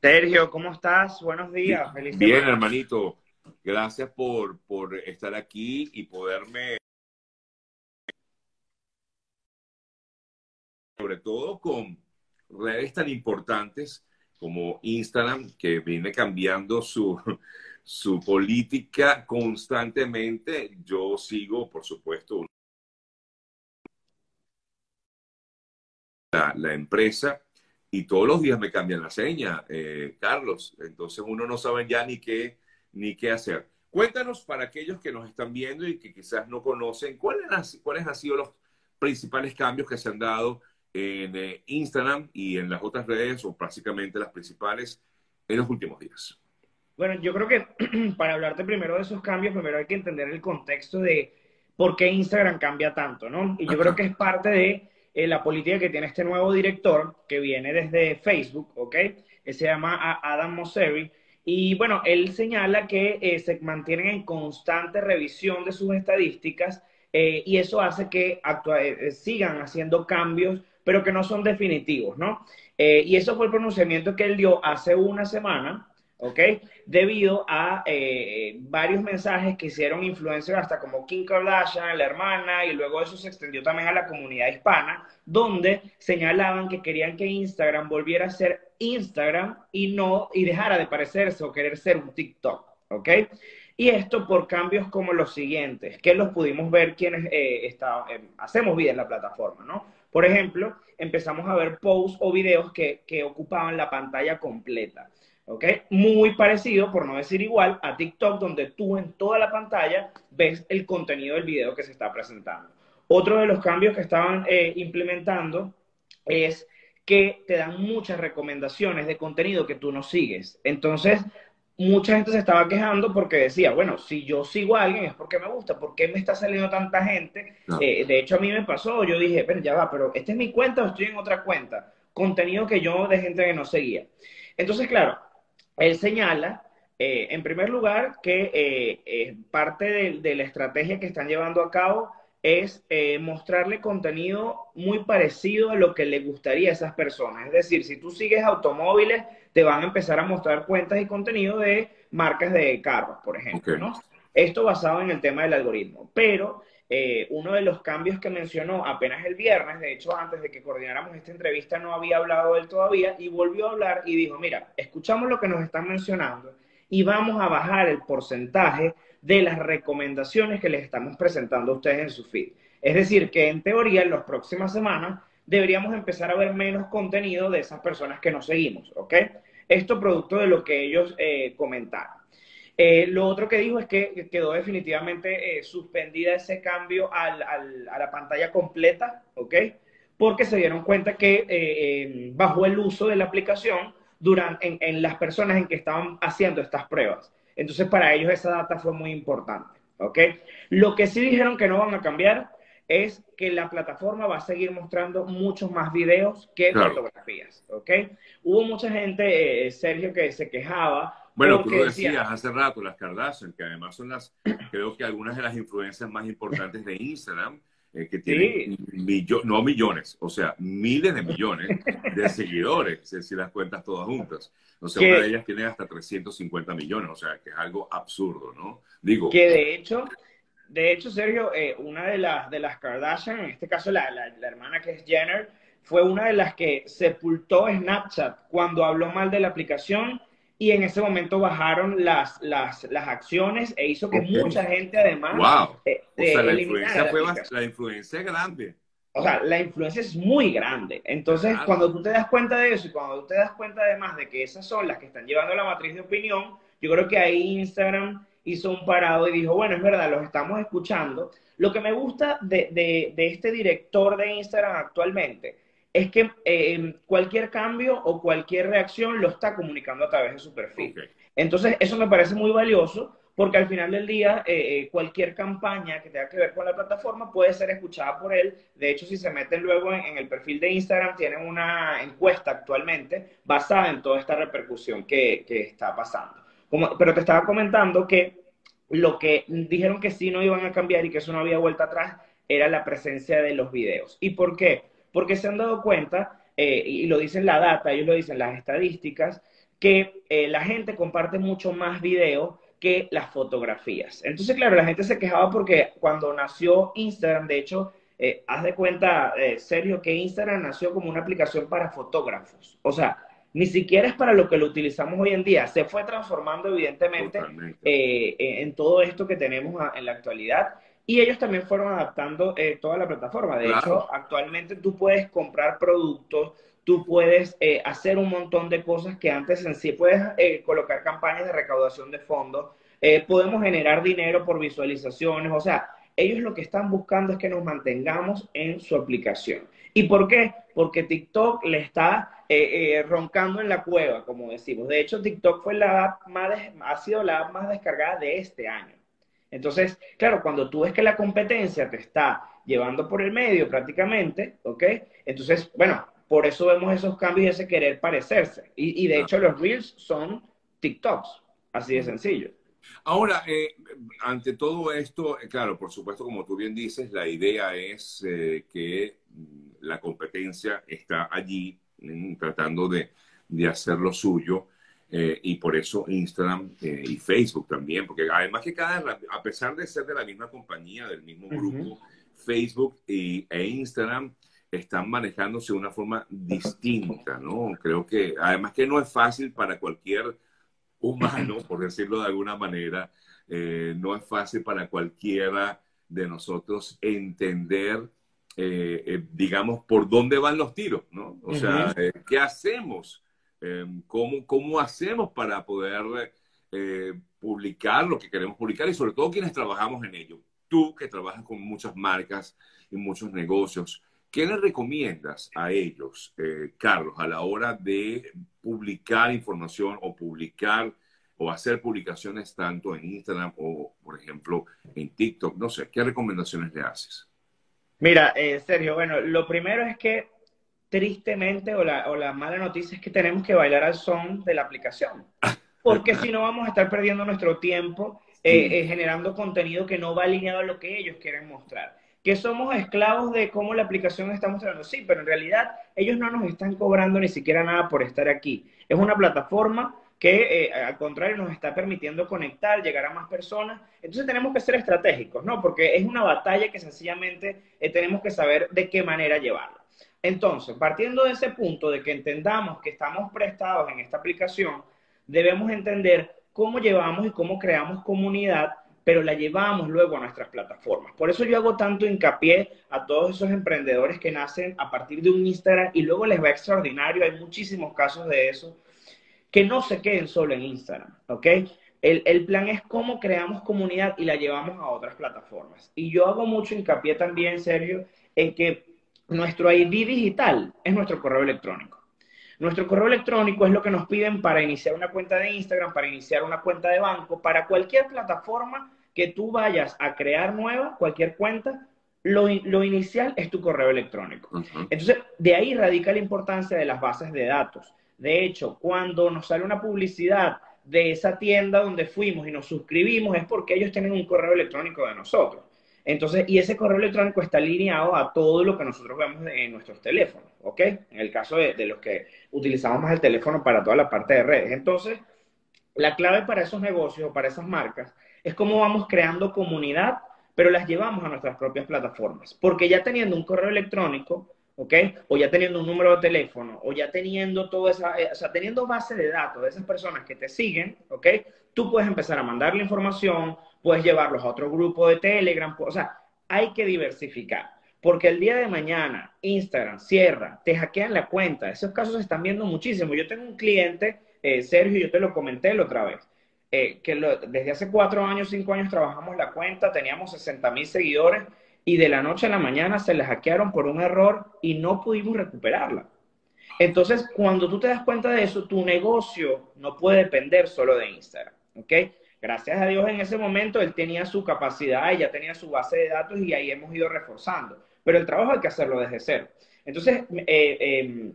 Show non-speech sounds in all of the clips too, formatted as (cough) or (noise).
Sergio, ¿cómo estás? Buenos días. Feliz Bien, hermanito. Gracias por, por estar aquí y poderme sobre todo con redes tan importantes como Instagram, que viene cambiando su, su política constantemente. Yo sigo, por supuesto, la, la empresa y todos los días me cambian la seña, eh, Carlos. Entonces uno no sabe ya ni qué, ni qué hacer. Cuéntanos para aquellos que nos están viendo y que quizás no conocen, ¿cuáles, cuáles han sido los principales cambios que se han dado en eh, Instagram y en las otras redes, o básicamente las principales, en los últimos días? Bueno, yo creo que (clears throat) para hablarte primero de esos cambios, primero hay que entender el contexto de por qué Instagram cambia tanto, ¿no? Y yo creo que es parte de eh, la política que tiene este nuevo director, que viene desde Facebook, ¿ok? Que se llama Adam Mosseri. Y bueno, él señala que eh, se mantienen en constante revisión de sus estadísticas y eso hace que sigan haciendo cambios pero que no son definitivos, ¿no? Eh, y eso fue el pronunciamiento que él dio hace una semana, ¿ok? Debido a eh, varios mensajes que hicieron influencers hasta como Kim Kardashian, la hermana, y luego eso se extendió también a la comunidad hispana, donde señalaban que querían que Instagram volviera a ser Instagram y no, y dejara de parecerse o querer ser un TikTok, ¿ok? Y esto por cambios como los siguientes, que los pudimos ver quienes eh, hacemos vida en la plataforma, ¿no? Por ejemplo, empezamos a ver posts o videos que, ocupaban la pantalla completa. ¿Ok? Muy parecido, por no decir igual, a TikTok, donde tú en toda la pantalla ves el contenido del video que se está presentando. Otro de los cambios que estaban eh, implementando es que te dan muchas recomendaciones de contenido que tú no sigues. Entonces, mucha gente se estaba quejando porque decía, bueno, si yo sigo a alguien es porque me gusta, ¿por qué me está saliendo tanta gente? Eh, de hecho, a mí me pasó, yo dije, pero ya va, pero ¿esta es mi cuenta o estoy en otra cuenta? Contenido que yo de gente que no seguía. Entonces, claro, él señala, eh, en primer lugar, que eh, parte de, de, la estrategia que están llevando a cabo es mostrarle contenido muy parecido a lo que le gustaría a esas personas. Es decir, si tú sigues automóviles, te van a empezar a mostrar cuentas y contenido de marcas de carros, por ejemplo, ¿no? Esto basado en el tema del algoritmo. Pero eh, uno de los cambios que mencionó apenas el viernes, de hecho antes de que coordináramos esta entrevista no había hablado él todavía, y volvió a hablar y dijo, mira, escuchamos lo que nos están mencionando y vamos a bajar el porcentaje de las recomendaciones que les estamos presentando a ustedes en su feed. Es decir, que en teoría en las próximas semanas deberíamos empezar a ver menos contenido de esas personas que nos seguimos, ¿ok? Esto producto de lo que ellos eh, comentaron. Eh, lo otro que dijo es que quedó definitivamente eh, suspendida ese cambio al, a la pantalla completa, ¿ok? Porque se dieron cuenta que bajó el uso de la aplicación durante, en, en, las personas en que estaban haciendo estas pruebas. Entonces, para ellos esa data fue muy importante, ¿ok? Lo que sí dijeron que no van a cambiar es que la plataforma va a seguir mostrando muchos más videos que fotografías, ¿ok? Hubo mucha gente, eh, Sergio, que se quejaba. Bueno, tú lo decías hace rato, las Kardashian, que además son las, creo que algunas de las influencias más importantes de Instagram, eh, que tienen no millones, o sea, miles de millones de seguidores, si las cuentas todas juntas. O sea, una de ellas tiene hasta 350 millones, o sea, que es algo absurdo, ¿no? Digo. Que de hecho, de hecho, Sergio, eh, una de las, de las Kardashian, en este caso la, la, hermana que es Jenner, fue una de las que sepultó Snapchat cuando habló mal de la aplicación y en ese momento bajaron las, las, las acciones e hizo que mucha gente además... ¡Wow! Eh, o sea, la influencia, fue la influencia grande. O sea, la influencia es muy grande. Entonces, cuando tú te das cuenta de eso y cuando tú te das cuenta además de que esas son las que están llevando la matriz de opinión, yo creo que ahí Instagram hizo un parado y dijo, bueno, es verdad, los estamos escuchando. Lo que me gusta de, este director de Instagram actualmente es que eh, cualquier cambio o cualquier reacción lo está comunicando a través de su perfil. Entonces, eso me parece muy valioso porque al final del día eh, eh, cualquier campaña que tenga que ver con la plataforma puede ser escuchada por él. De hecho, si se meten luego en, el perfil de Instagram, tienen una encuesta actualmente basada en toda esta repercusión que, que está pasando pero te estaba comentando que lo que dijeron que sí no iban a cambiar y que eso no había vuelta atrás era la presencia de los videos. ¿Y por qué? Porque se han dado cuenta, eh, y lo dicen la data, ellos lo dicen las estadísticas, que eh, la gente comparte mucho más video que las fotografías. Entonces, claro, la gente se quejaba porque cuando nació Instagram, de hecho, eh, haz de cuenta, eh, serio, que Instagram nació como una aplicación para fotógrafos. O sea, ni siquiera es para lo que lo utilizamos hoy en día. Se fue transformando, evidentemente, eh, en todo esto que tenemos en la actualidad. Y ellos también fueron adaptando toda la plataforma. De hecho, actualmente tú puedes comprar productos, tú puedes hacer un montón de cosas que antes en sí puedes colocar campañas de recaudación de fondos, podemos generar dinero por visualizaciones, o sea, ellos lo que están buscando es que nos mantengamos en su aplicación. ¿Y por qué? Porque TikTok le está eh, eh, roncando en la cueva, como decimos. De hecho, TikTok fue la app más ha sido la app más descargada de este año. Entonces, claro, cuando tú ves que la competencia te está llevando por el medio prácticamente, ¿ok? Entonces, bueno, por eso vemos esos cambios y ese querer parecerse. Y, de hecho, los Reels son TikToks, así de sencillo. Ahora, eh, ante todo esto, eh, claro, por supuesto, como tú bien dices, la idea es eh, que mm, la competencia está allí mm, tratando de, hacer lo suyo y por eso Instagram y Facebook también, porque además que cada, a pesar de ser de la misma compañía, del mismo grupo, Facebook y, e Instagram están manejándose de una forma distinta, ¿no? Creo que además que no es fácil para cualquier humano, (clears throat) por decirlo de alguna manera, eh, no es fácil para cualquiera de nosotros entender, eh, eh, digamos, por dónde van los tiros, ¿no? O sea, ¿qué hacemos? ¿Cómo, ¿Cómo hacemos para poder publicar lo que queremos publicar y sobre todo quienes trabajamos en ello? Tú que trabajas con muchas marcas y muchos negocios, ¿Qué le recomiendas a ellos, eh, Carlos, a la hora de publicar información o publicar o hacer publicaciones tanto en Instagram o, por ejemplo, en TikTok? No sé, ¿qué recomendaciones le haces? Mira, eh, Sergio, bueno, lo primero es que tristemente o la, o la mala noticia es que tenemos que bailar al son de la aplicación, porque si no vamos a estar perdiendo nuestro tiempo eh, generando contenido que no va alineado a lo que ellos quieren mostrar que somos esclavos de cómo la aplicación está mostrando. Sí, pero en realidad ellos no nos están cobrando ni siquiera nada por estar aquí. Es una plataforma que eh, al contrario nos está permitiendo conectar, llegar a más personas. Entonces tenemos que ser estratégicos, ¿no? Porque es una batalla que sencillamente eh, tenemos que saber de qué manera llevarla. Entonces, partiendo de ese punto de que entendamos que estamos prestados en esta aplicación, debemos entender cómo llevamos y cómo creamos comunidad pero la llevamos luego a nuestras plataformas. Por eso yo hago tanto hincapié a todos esos emprendedores que nacen a partir de un Instagram y luego les va extraordinario. Hay muchísimos casos de eso. Que no se queden solo en Instagram, ¿ok? El, el, plan es cómo creamos comunidad y la llevamos a otras plataformas. Y yo hago mucho hincapié también, Sergio, en que nuestro ID digital es nuestro correo electrónico. Nuestro correo electrónico es lo que nos piden para iniciar una cuenta de Instagram, para iniciar una cuenta de banco, para cualquier plataforma que tú vayas a crear nueva, cualquier cuenta, lo, inicial es tu correo electrónico. Entonces, de ahí radica la importancia de las bases de datos. De hecho, cuando nos sale una publicidad de esa tienda donde fuimos y nos suscribimos, es porque ellos tienen un correo electrónico de nosotros. Entonces, y ese correo electrónico está alineado a todo lo que nosotros vemos en nuestros teléfonos, ¿ok? En el caso de, de los que utilizamos más el teléfono para toda la parte de redes. Entonces, la clave para esos negocios, para esas marcas, es cómo vamos creando comunidad, pero las llevamos a nuestras propias plataformas. Porque ya teniendo un correo electrónico, ¿ok? O ya teniendo un número de teléfono, o ya teniendo toda esa, eh, o sea, teniendo base de datos de esas personas que te siguen, ¿ok? Tú puedes empezar a mandarle información, puedes llevarlos a otro grupo de Telegram, o sea, hay que diversificar. Porque el día de mañana Instagram cierra, te hackean la cuenta. Esos casos se están viendo muchísimo. Yo tengo un cliente, eh, Sergio, yo te lo comenté la otra vez. Eh, que desde hace cuatro años, cinco años trabajamos la cuenta, teníamos 60 mil seguidores y de la noche a la mañana se les hackearon por un error y no pudimos recuperarla. Entonces, cuando tú te das cuenta de eso, tu negocio no puede depender solo de Instagram, ¿ok? Gracias a Dios en ese momento él tenía su capacidad ya tenía su base de datos y ahí hemos ido reforzando. Pero el trabajo hay que hacerlo desde cero. Entonces, eh, eh,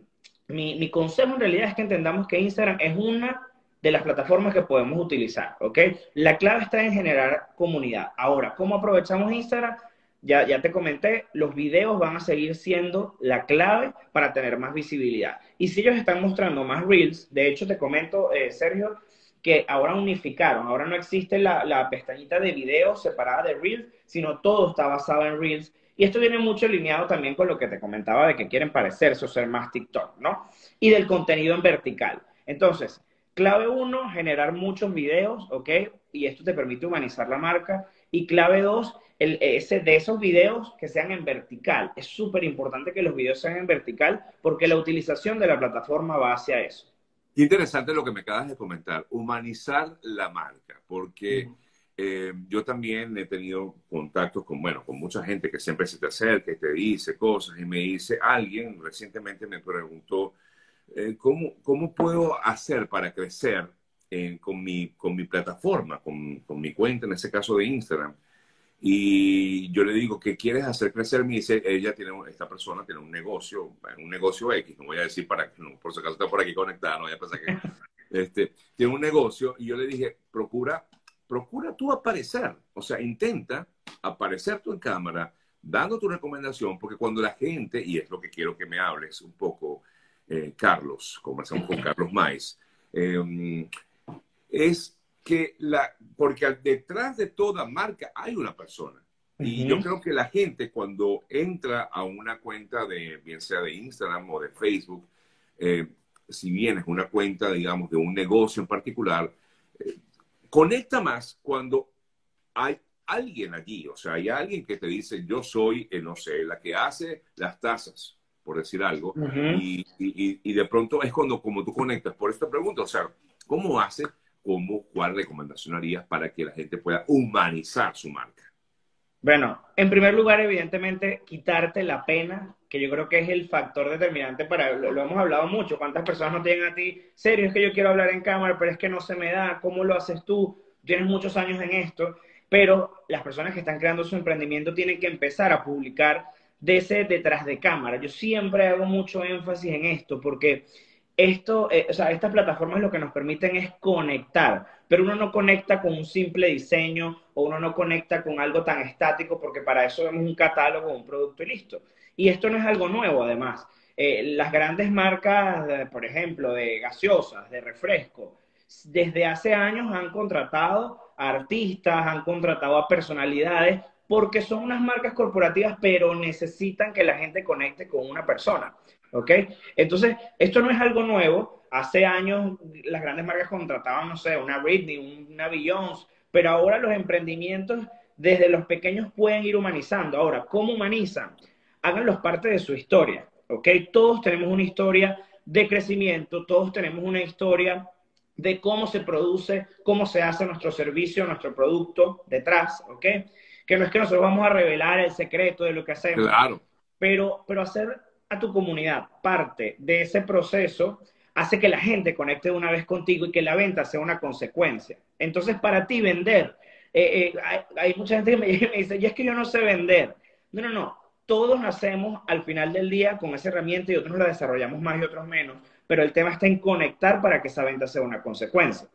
mi, mi consejo en realidad es que entendamos que Instagram es una de las plataformas que podemos utilizar, ¿ok? La clave está en generar comunidad. Ahora, ¿cómo aprovechamos Instagram? ya, ya te comenté, los videos van a seguir siendo la clave para tener más visibilidad. Y si ellos están mostrando más reels, de hecho te comento, eh, Sergio, que ahora unificaron, ahora no existe la, la pestañita de videos separada de reels, sino todo está basado en reels. Y esto viene mucho alineado también con lo que te comentaba de que quieren parecerse o ser más TikTok, ¿no? Y del contenido en vertical. Entonces, clave uno, generar muchos videos, ¿ok? Y esto te permite humanizar la marca. Y clave dos, el, ese, de esos videos que sean en vertical. Es súper importante que los videos sean en vertical porque la utilización de la plataforma va hacia eso. Qué interesante lo que me acabas de comentar, humanizar la marca, porque eh, yo también he tenido contactos con, bueno, con mucha gente que siempre se te acerca y te dice cosas y me dice, alguien recientemente me preguntó, eh, ¿cómo, ¿cómo puedo hacer para crecer con, mi, con mi plataforma, con, con mi cuenta, en ese caso de Instagram? Y yo le digo, ¿qué quieres hacer crecer? Me dice, ella tiene, esta persona tiene un negocio, un negocio X, no voy a decir para que, no, por si acaso está por aquí conectada, no voy a pensar que, (laughs) este, tiene un negocio. Y yo le dije, procura, procura tú aparecer, o sea, intenta aparecer tú en cámara, dando tu recomendación, porque cuando la gente, y es lo que quiero que me hables un poco, eh, Carlos, conversamos con (laughs) Carlos Mais, eh, es que la, porque detrás de toda marca hay una persona. Y yo creo que la gente cuando entra a una cuenta de, bien sea de Instagram o de Facebook, eh, si bien es una cuenta, digamos, de un negocio en particular, eh, conecta más cuando hay alguien allí, o sea, hay alguien que te dice, yo soy, eh, no sé, la que hace las tazas, por decir algo, y, y, de pronto es cuando como tú conectas. Por esta pregunta, o sea, ¿cómo hace ¿cómo, cuál recomendación harías para que la gente pueda humanizar su marca? Bueno, en primer lugar, evidentemente, quitarte la pena, que yo creo que es el factor determinante para, lo, hemos hablado mucho, cuántas personas no tienen a ti, serio, es que yo quiero hablar en cámara, pero es que no se me da, ¿cómo lo haces tú? Tienes muchos años en esto, pero las personas que están creando su emprendimiento tienen que empezar a publicar de ese detrás de cámara. Yo siempre hago mucho énfasis en esto, porque esto, eh, o sea, estas plataformas lo que nos permiten es conectar, pero uno no conecta con un simple diseño o uno no conecta con algo tan estático porque para eso vemos un catálogo, un producto y listo. Y esto no es algo nuevo, además. Eh, las grandes marcas, por ejemplo, de gaseosas, de refresco, desde hace años han contratado a artistas, han contratado a personalidades porque son unas marcas corporativas, pero necesitan que la gente conecte con una persona. ¿Ok? Entonces, esto no es algo nuevo. Hace años las grandes marcas contrataban, no sé, una Britney, una Beyoncé, pero ahora los emprendimientos desde los pequeños pueden ir humanizando. Ahora, ¿cómo humanizan? Háganlos parte de su historia, ¿ok? Todos tenemos una historia de crecimiento, todos tenemos una historia de cómo se produce, cómo se hace nuestro servicio, nuestro producto detrás, ¿ok? Que no es que nosotros vamos a revelar el secreto de lo que hacemos. Claro. Pero, pero hacer tu comunidad parte de ese proceso hace que la gente conecte una vez contigo y que la venta sea una consecuencia. Entonces, para ti vender, eh, eh, hay, mucha gente que me, (laughs) dice, y es que yo no sé vender. No, no, no. Todos nacemos al final del día con esa herramienta y otros la desarrollamos más y otros menos, pero el tema está en conectar para que esa venta sea una consecuencia.